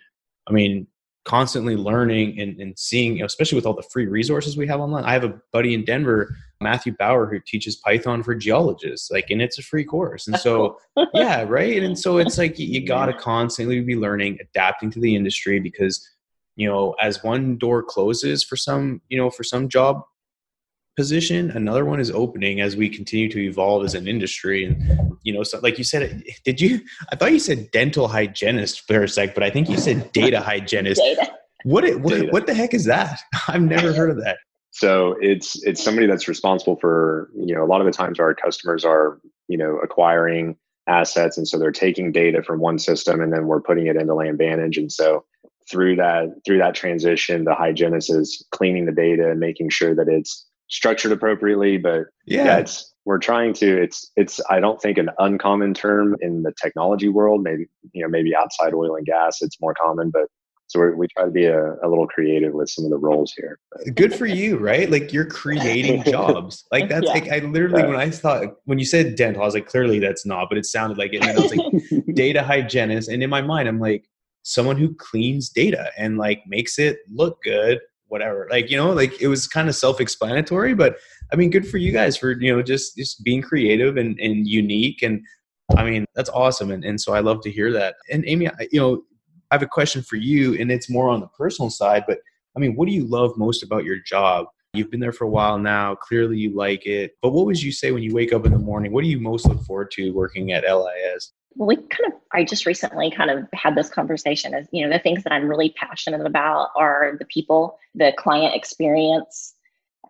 [SPEAKER 1] i mean constantly learning and, and seeing, you know, especially with all the free resources we have online. I have a buddy in Denver, Matthew Bauer, who teaches Python for geologists, like, and it's a free course. And so, oh. yeah, right. And so it's like you, you got to constantly be learning, adapting to the industry because, you know, as one door closes for some, you know, for some job position another one is opening as we continue to evolve as an industry. And you know so like you said did you i thought you said dental hygienist for a sec but i think you said data hygienist. Data. what it, what, what the heck is that? I've never heard of that
[SPEAKER 2] so it's it's somebody that's responsible for you know a lot of the times our customers are you know acquiring assets and so they're taking data from one system and then we're putting it into LandVantage and so through that through that transition the hygienist is cleaning the data and making sure that it's structured appropriately but yeah. yeah. it's we're trying to it's it's i don't think an uncommon term in the technology world maybe you know maybe outside oil and gas it's more common but so we try to be a, a little creative with some of the roles here
[SPEAKER 1] good for you right like you're creating jobs like that's yeah. like i literally yeah. when i thought when you said dental i was like clearly that's not but it sounded like it and i was like data hygienist and in my mind i'm like someone who cleans data and like makes it look good whatever like you know like it was kind of self-explanatory but i mean good for you guys for you know just just being creative and, and unique and i mean that's awesome and, and so i love to hear that and amy you know i have a question for you and it's more on the personal side but i mean what do you love most about your job? You've been there for a while now clearly you like it but what would you say when you wake up in the morning? What do you most look forward to working at lis
[SPEAKER 3] well, we kind of, I just recently kind of had this conversation as, you know, the things that I'm really passionate about are the people, the client experience,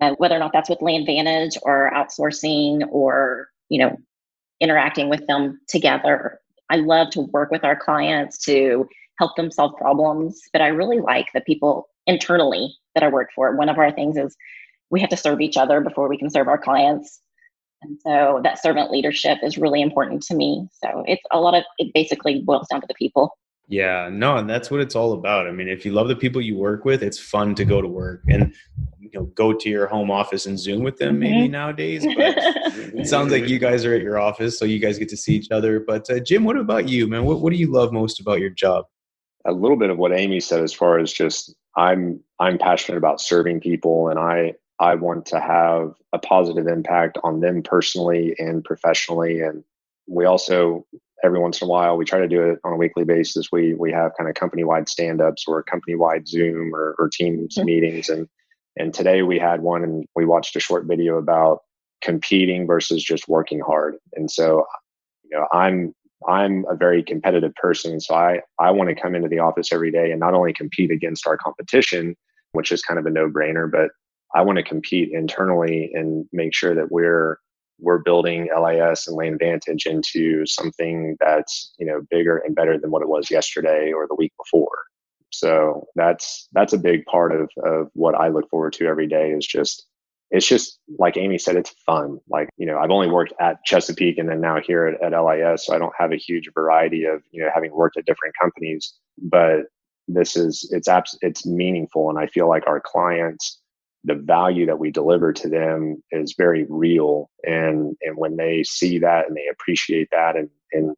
[SPEAKER 3] uh, whether or not that's with LandVantage or outsourcing or, you know, interacting with them together. I love to work with our clients to help them solve problems, but I really like the people internally that I work for. One of our things is we have to serve each other before we can serve our clients. And so that servant leadership is really important to me. So it's a lot of it basically boils down to the people.
[SPEAKER 1] Yeah, no, and that's what it's all about. I mean, if you love the people you work with, it's fun to go to work and you know go to your home office and Zoom with them maybe mm-hmm. nowadays. But it sounds like you guys are at your office, so you guys get to see each other. But uh, Jim, what about you, man? What what do you love most about your job?
[SPEAKER 2] A little bit of what Amy said, as far as just I'm I'm passionate about serving people, and I I want to have a positive impact on them personally and professionally. And we also, every once in a while, we try to do it on a weekly basis. We we have kind of company wide stand ups or company wide Zoom or, or Teams mm-hmm. meetings. And and today we had one and we watched a short video about competing versus just working hard. And so, you know, I'm I'm a very competitive person. So I, I want to come into the office every day and not only compete against our competition, which is kind of a no brainer, but I want to compete internally and make sure that we're we're building LIS and LandVantage into something that's you know bigger and better than what it was yesterday or the week before. So that's that's a big part of of what I look forward to every day is just it's just like Amy said, it's fun. Like, you know, I've only worked at Chesapeake and then now here at, at LIS. So I don't have a huge variety of, you know, having worked at different companies, but this is, it's abs- it's meaningful. And I feel like our clients, the value that we deliver to them is very real. And, and when they see that and they appreciate that and, and,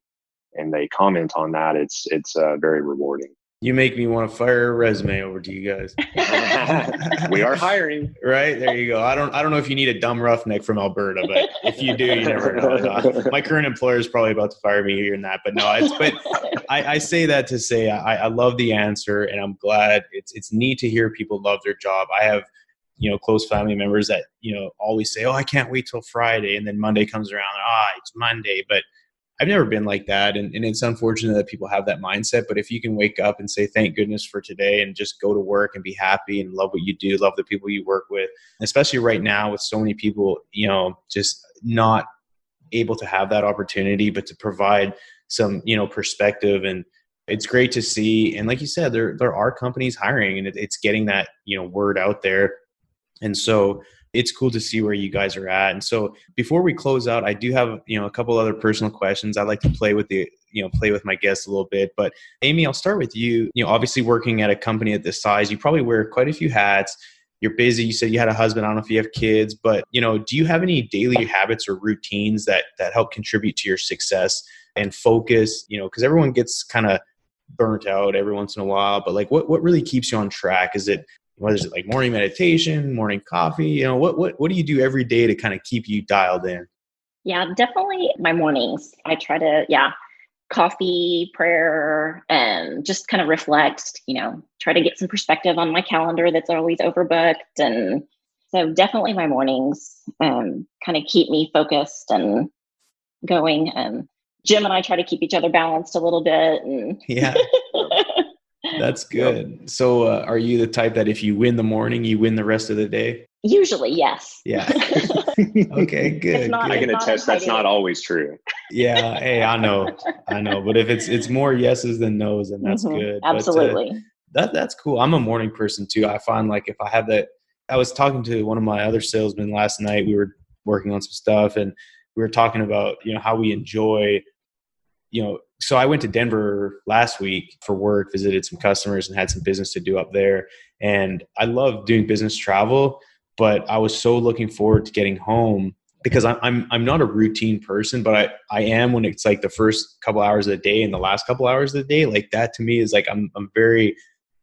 [SPEAKER 2] and they comment on that, it's, it's uh, very rewarding.
[SPEAKER 1] You make me want to fire a resume over to you guys.
[SPEAKER 2] we are hiring.
[SPEAKER 1] Right there, you go. I don't. I don't know if you need a dumb roughneck from Alberta, but if you do, you never know. My current employer is probably about to fire me here and that, but no. It's but I, I say that to say I, I love the answer, and I'm glad. It's it's neat to hear people love their job. I have you know close family members that you know always say, "Oh, I can't wait till Friday," and then Monday comes around, ah, it's Monday, but I've never been like that. And, and it's unfortunate that people have that mindset. But if you can wake up and say, thank goodness for today and just go to work and be happy and love what you do, love the people you work with, especially right now with so many people, you know, just not able to have that opportunity, but to provide some, you know, perspective and, it's great to see and like you said there there are companies hiring and it, it's getting that you know word out there and so it's cool to see where you guys are at. And so before we close out, I do have, you know, a couple other personal questions. I like to play with the, you know, play with my guests a little bit. But Amy, I'll start with you. You know, obviously working at a company at this size, you probably wear quite a few hats. You're busy. You said you had a husband. I don't know if you have kids, but you know, do you have any daily habits or routines that that help contribute to your success and focus? You know, because everyone gets kind of burnt out every once in a while but like what, what really keeps you on track is it what is it like morning meditation, morning coffee? You know, what what what do you do every day to kind of keep you dialed in?
[SPEAKER 3] Yeah, definitely my mornings. I try to, yeah, coffee, prayer, and just kind of reflect, you know, try to get some perspective on my calendar that's always overbooked. And so definitely my mornings um, kind of keep me focused and going. And Jim and I try to keep each other balanced a little bit. And
[SPEAKER 1] yeah. That's good. So, uh, are you the type that if you win the morning, you win the rest of the day?
[SPEAKER 3] Usually, yes.
[SPEAKER 1] Yeah. okay, good.
[SPEAKER 2] Not, good. I can attest that's not always true.
[SPEAKER 1] Yeah. Hey, I know, I know. But if it's it's more yeses than nos, then that's mm-hmm. good.
[SPEAKER 3] Absolutely.
[SPEAKER 1] But, uh, that that's cool. I'm a morning person too. I find like if I have that, I was talking to one of my other salesmen last night. We were working on some stuff, and we were talking about you know how we enjoy, you know, so I went to Denver last week for work, visited some customers and had some business to do up there. And I love doing business travel, but I was so looking forward to getting home because I'm I'm I'm not a routine person, but I I am when it's like the first couple hours of the day and the last couple hours of the day. Like that to me is like I'm I'm very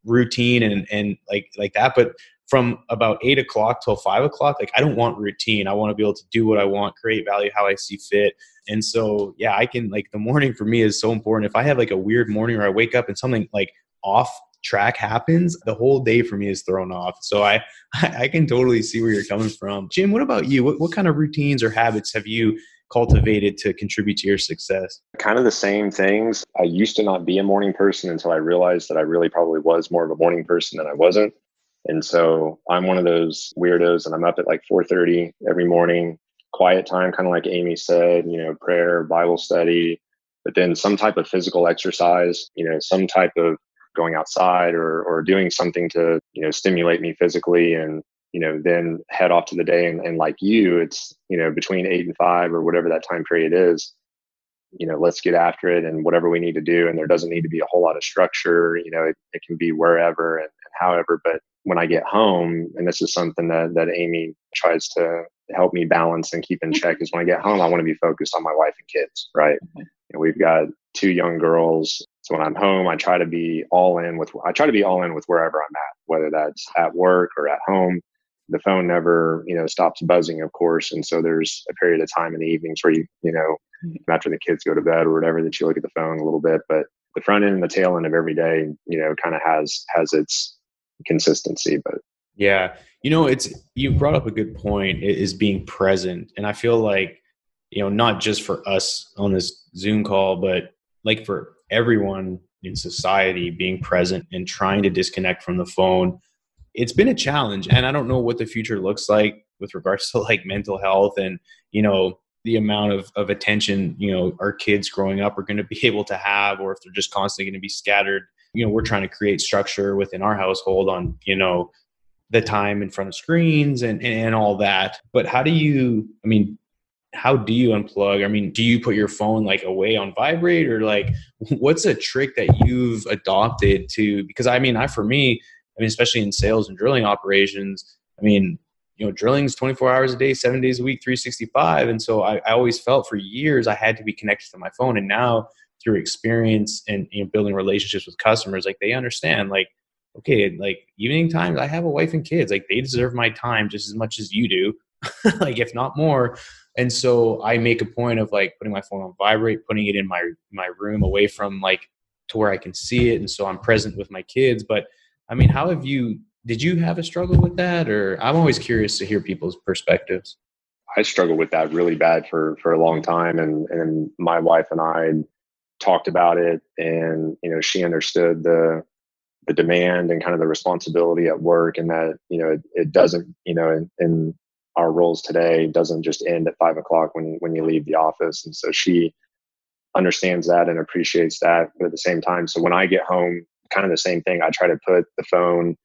[SPEAKER 1] routine and and like like that. But from about eight o'clock till five o'clock, like I don't want routine. I want to be able to do what I want, create value how I see fit. And so, yeah, I can like the morning for me is so important. If I have like a weird morning or I wake up and something like off track happens, the whole day for me is thrown off. So I I can totally see where you're coming from. Jim, what about you? What what kind of routines or habits have you cultivated to contribute to your success?
[SPEAKER 2] Kind of the same things. I used to not be a morning person until I realized that I really probably was more of a morning person than I wasn't. And so I'm one of those weirdos and I'm up at like 4:30 every morning, quiet time kind of like Amy said, you know, prayer, Bible study, but then some type of physical exercise, you know, some type of going outside or or doing something to, you know, stimulate me physically and you know then head off to the day. And, and like you it's you know between eight and five or whatever that time period is you know let's get after it and whatever we need to do. And there doesn't need to be a whole lot of structure you know it, it can be wherever and, and however. But when I get home, and this is something that, that Amy tries to help me balance and keep in check, is when I get home, I want to be focused on my wife and kids, right? Mm-hmm. And we've got two young girls. So when I'm home, I try to be all in with, I try to be all in with wherever I'm at, whether that's at work or at home. The phone never, you know, stops buzzing, of course. And so there's a period of time in the evenings where you, you know, mm-hmm. after the kids go to bed or whatever, that you look at the phone a little bit. But the front end and the tail end of every day, you know, kind of has has its consistency. But
[SPEAKER 1] yeah, you know, it's you brought up a good point. Is being present, and I feel like you know, not just for us on this Zoom call, but like for everyone in society, being present and trying to disconnect from the phone. It's been a challenge, and I don't know what the future looks like with regards to like mental health and you know the amount of, of attention you know our kids growing up are going to be able to have or if they're just constantly going to be scattered you know we're trying to create structure within our household on you know the time in front of screens and and all that. But how do you i mean how do you unplug? I mean do you put your phone like away on vibrate or like what's a trick that you've adopted to because i mean i for me i mean especially in sales and drilling operations i mean you know drilling's 24 hours a day seven days a week 365 and so I, I always felt for years i had to be connected to my phone. And now through experience and you know, building relationships with customers like they understand like okay like evening times i have a wife and kids like they deserve my time just as much as you do like if not more and so i make a point of like putting my phone on vibrate putting it in my my room away from like to where i can see it and so i'm present with my kids but i mean how have you did you have a struggle with that or i'm always curious to hear people's perspectives.
[SPEAKER 2] I struggled with that really bad for for a long time and and my wife and i talked about it and you know she understood the the demand and kind of the responsibility at work and that you know it, it doesn't you know in, in, our roles today doesn't just end at five o'clock when when you leave the office. And so she understands that and appreciates that but at the same time so when i get home kind of the same thing. I try to put the phone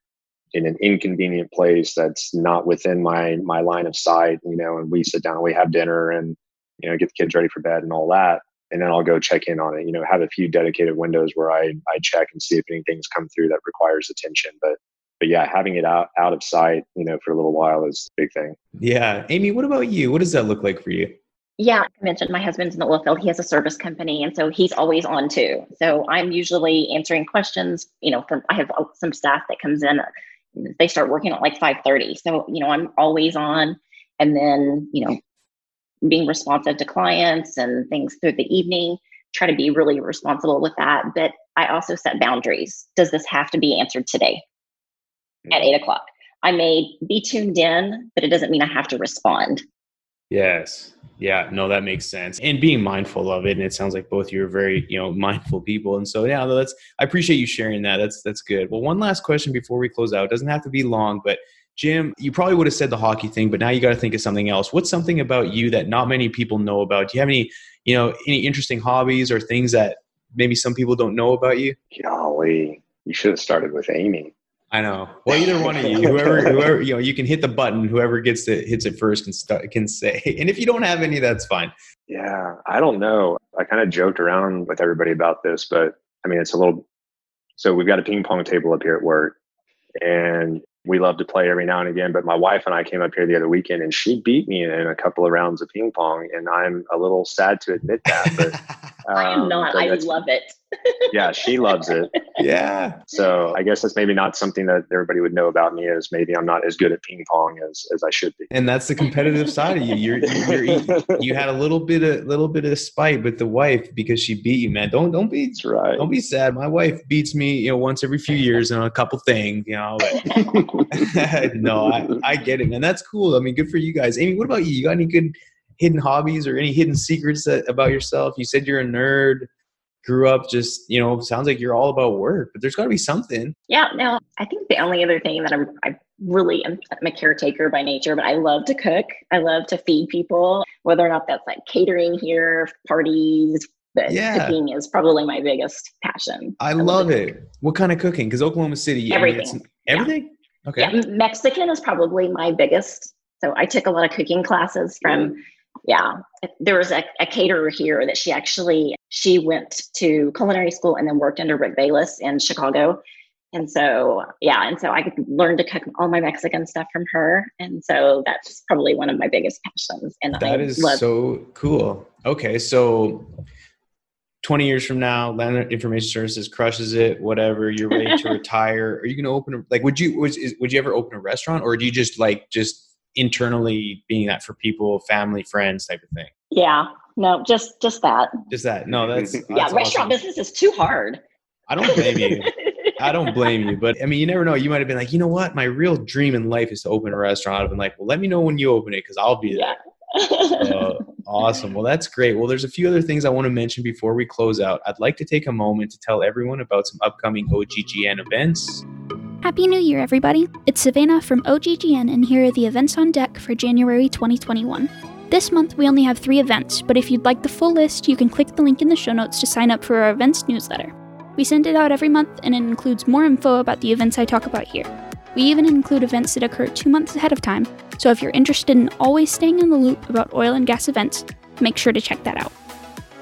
[SPEAKER 2] in an inconvenient place that's not within my my line of sight you know and we sit down we have dinner and you know get the kids ready for bed and all that and then I'll go check in on it. You know, have a few dedicated windows where I I check and see if anything's come through that requires attention. But but yeah, having it out out of sight, you know, for a little while is a big thing.
[SPEAKER 1] Yeah, Amy, what about you? What does that look like for you?
[SPEAKER 3] Yeah, I mentioned my husband's in the oil field. He has a service company, and so he's always on too. So I'm usually answering questions. You know, from I have oh, some staff that comes in. They start working at like 5:30. So you know, I'm always on, and then you know, being responsive to clients and things through the evening try to be really responsible with that. But i also set boundaries. Does this have to be answered today at mm. eight o'clock? I may be tuned in but it doesn't mean i have to respond.
[SPEAKER 1] Yes. Yeah no that makes sense. And being mindful of it and it sounds like both you are very you know mindful people. And so yeah that's i appreciate you sharing that. That's that's good. Well one last question before we close out. It doesn't have to be long but Jim, you probably would have said the hockey thing, but now you got to think of something else. What's something about you that not many people know about? Do you have any, you know, any interesting hobbies or things that maybe some people don't know about you?
[SPEAKER 2] Golly, you should have started with Amy.
[SPEAKER 1] I know. Well, either one of you, whoever, whoever, you know, you can hit the button. Whoever gets it, hits it first can start, can say. And if you don't have any, that's fine.
[SPEAKER 2] Yeah, I don't know. I kind of joked around with everybody about this, but I mean, it's a little. So we've got a ping pong table up here at work, and we love to play every now and again. But my wife and I came up here the other weekend and she beat me in a couple of rounds of ping pong. And I'm a little sad to admit that. But
[SPEAKER 3] um, I am um, not. I love it.
[SPEAKER 2] Yeah, she loves it.
[SPEAKER 1] Yeah.
[SPEAKER 2] So I guess that's maybe not something that everybody would know about me is maybe I'm not as good at ping pong as, as I should be.
[SPEAKER 1] And that's the competitive side of you. You're, you're, you're, you had a little bit of little bit of spite with the wife because she beat you, man. Don't don't be that's right. Don't be sad. My wife beats me, you know, once every few years on a couple things, you know. But no, I, I get it, man. That's cool. I mean, good for you guys. Amy, what about you? You got any good hidden hobbies or any hidden secrets that, about yourself? You said you're a nerd grew up just you know sounds like you're all about work but there's got to be something
[SPEAKER 3] yeah no i think the only other thing that i'm i really am i'm a caretaker by nature but i love to cook i love to feed people whether or not that's like catering here parties but yeah. cooking is probably my biggest passion
[SPEAKER 1] i, I love it. it. what kind of cooking because oklahoma city
[SPEAKER 3] everything
[SPEAKER 1] I mean, everything
[SPEAKER 3] yeah. okay yeah, mexican is probably my biggest so i took a lot of cooking classes from yeah. There was a, a, caterer here that she actually she went to culinary school and then worked under rick bayless in chicago. And so yeah and so i learned to cook all my mexican stuff from her. And so that's probably one of my biggest passions. And
[SPEAKER 1] that I is love- so cool. Okay so 20 years from now land information services crushes it whatever you're ready to retire. Are you going to open a, like would you would, would you ever open a restaurant or do you just like just internally being that for people, family, friends type of thing.
[SPEAKER 3] Yeah. No, just just that.
[SPEAKER 1] Just that. No, that's, that's
[SPEAKER 3] yeah. Awesome. Restaurant business is too hard.
[SPEAKER 1] I don't blame you. I don't blame you, but I mean, you never know. You might have been like, you know what? My real dream in life is to open a restaurant. I've been like, well, let me know when you open it because I'll be there. Yeah. awesome. Well, that's great. Well, there's a few other things I want to mention before we close out. I'd like to take a moment to tell everyone about some upcoming OGGN events.
[SPEAKER 4] Happy New Year, everybody! It's Savannah from OGGN, and here are the events on deck for January 2021. This month, we only have three events, but if you'd like the full list, you can click the link in the show notes to sign up for our events newsletter. We send it out every month and it includes more info about the events I talk about here. We even include events that occur two months ahead of time, so if you're interested in always staying in the loop about oil and gas events, make sure to check that out.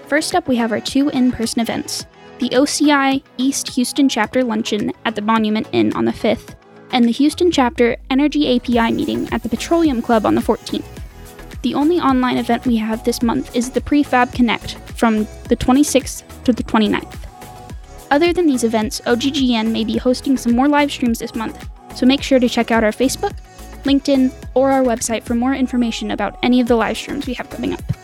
[SPEAKER 4] First up, we have our two in person events the OCI East Houston Chapter Luncheon at the Monument Inn on the 5th, and the Houston Chapter Energy API meeting at the Petroleum Club on the 14th. The only online event we have this month is the Prefab Connect from the 26th to the 29th. Other than these events, OGGN may be hosting some more live streams this month, so make sure to check out our Facebook, LinkedIn, or our website for more information about any of the live streams we have coming up.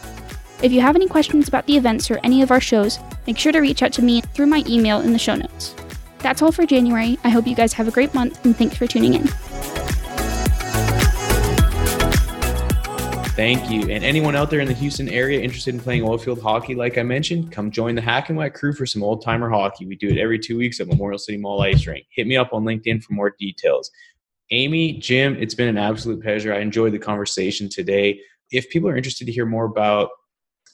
[SPEAKER 4] If you have any questions about the events or any of our shows, make sure to reach out to me through my email in the show notes. That's all for January. I hope you guys have a great month and thanks for tuning in.
[SPEAKER 1] Thank you. And anyone out there in the Houston area interested in playing oilfield hockey, like I mentioned, come join the Hack and Whack crew for some old timer hockey. We do it every two weeks at Memorial City Mall Ice Rink. Hit me up on LinkedIn for more details. Amy, Jim, it's been an absolute pleasure. I enjoyed the conversation today. If people are interested to hear more about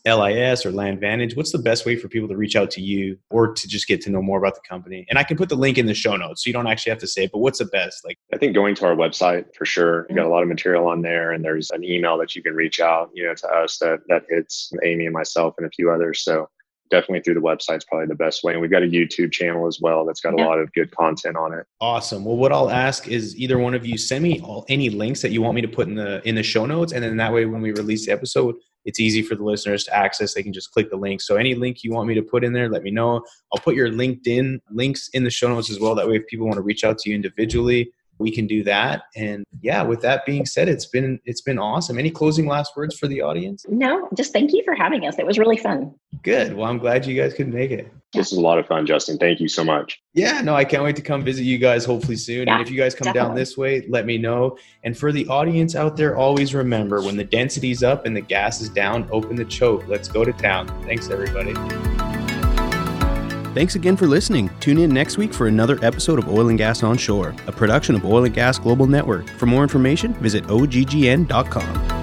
[SPEAKER 1] LIS or LandVantage, what's the best way for people to reach out to you or to just get to know more about the company? And I can put the link in the show notes so you don't actually have to say it, but what's the best? Like
[SPEAKER 2] I think going to our website for sure. You got a mm-hmm. lot of material on there and there's an email that you can reach out, you know, to us that that hits Amy and myself and a few others. So definitely through the website is probably the best way. And we've got a YouTube channel as well that's got a lot of good content on it.
[SPEAKER 1] Awesome. Well, what I'll ask is either one of you send me all, any links that you want me to put in the in the show notes, and then that way when we release the episode, it's easy for the listeners to access. They can just click the link. So any link you want me to put in there, let me know. I'll put your LinkedIn links in the show notes as well. That way, if people want to reach out to you individually, we can do that. And yeah, with that being said, it's been it's been awesome. Any closing last words for the audience?
[SPEAKER 3] No, just thank you for having us. It was really fun.
[SPEAKER 1] Good. Well, I'm glad you guys could make it.
[SPEAKER 2] This is a lot of fun, Justin. Thank you so much.
[SPEAKER 1] Yeah, no, I can't wait to come visit you guys hopefully soon.
[SPEAKER 3] Yeah,
[SPEAKER 1] and if you guys come
[SPEAKER 3] definitely.
[SPEAKER 1] down this way, let me know. And for the audience out there, always remember when the density's up and the gas is down, open the choke. Let's go to town. Thanks, everybody. Thanks again for listening. Tune in next week for another episode of Oil and Gas Onshore, a production of Oil and Gas Global Network. For more information, visit oggn.com.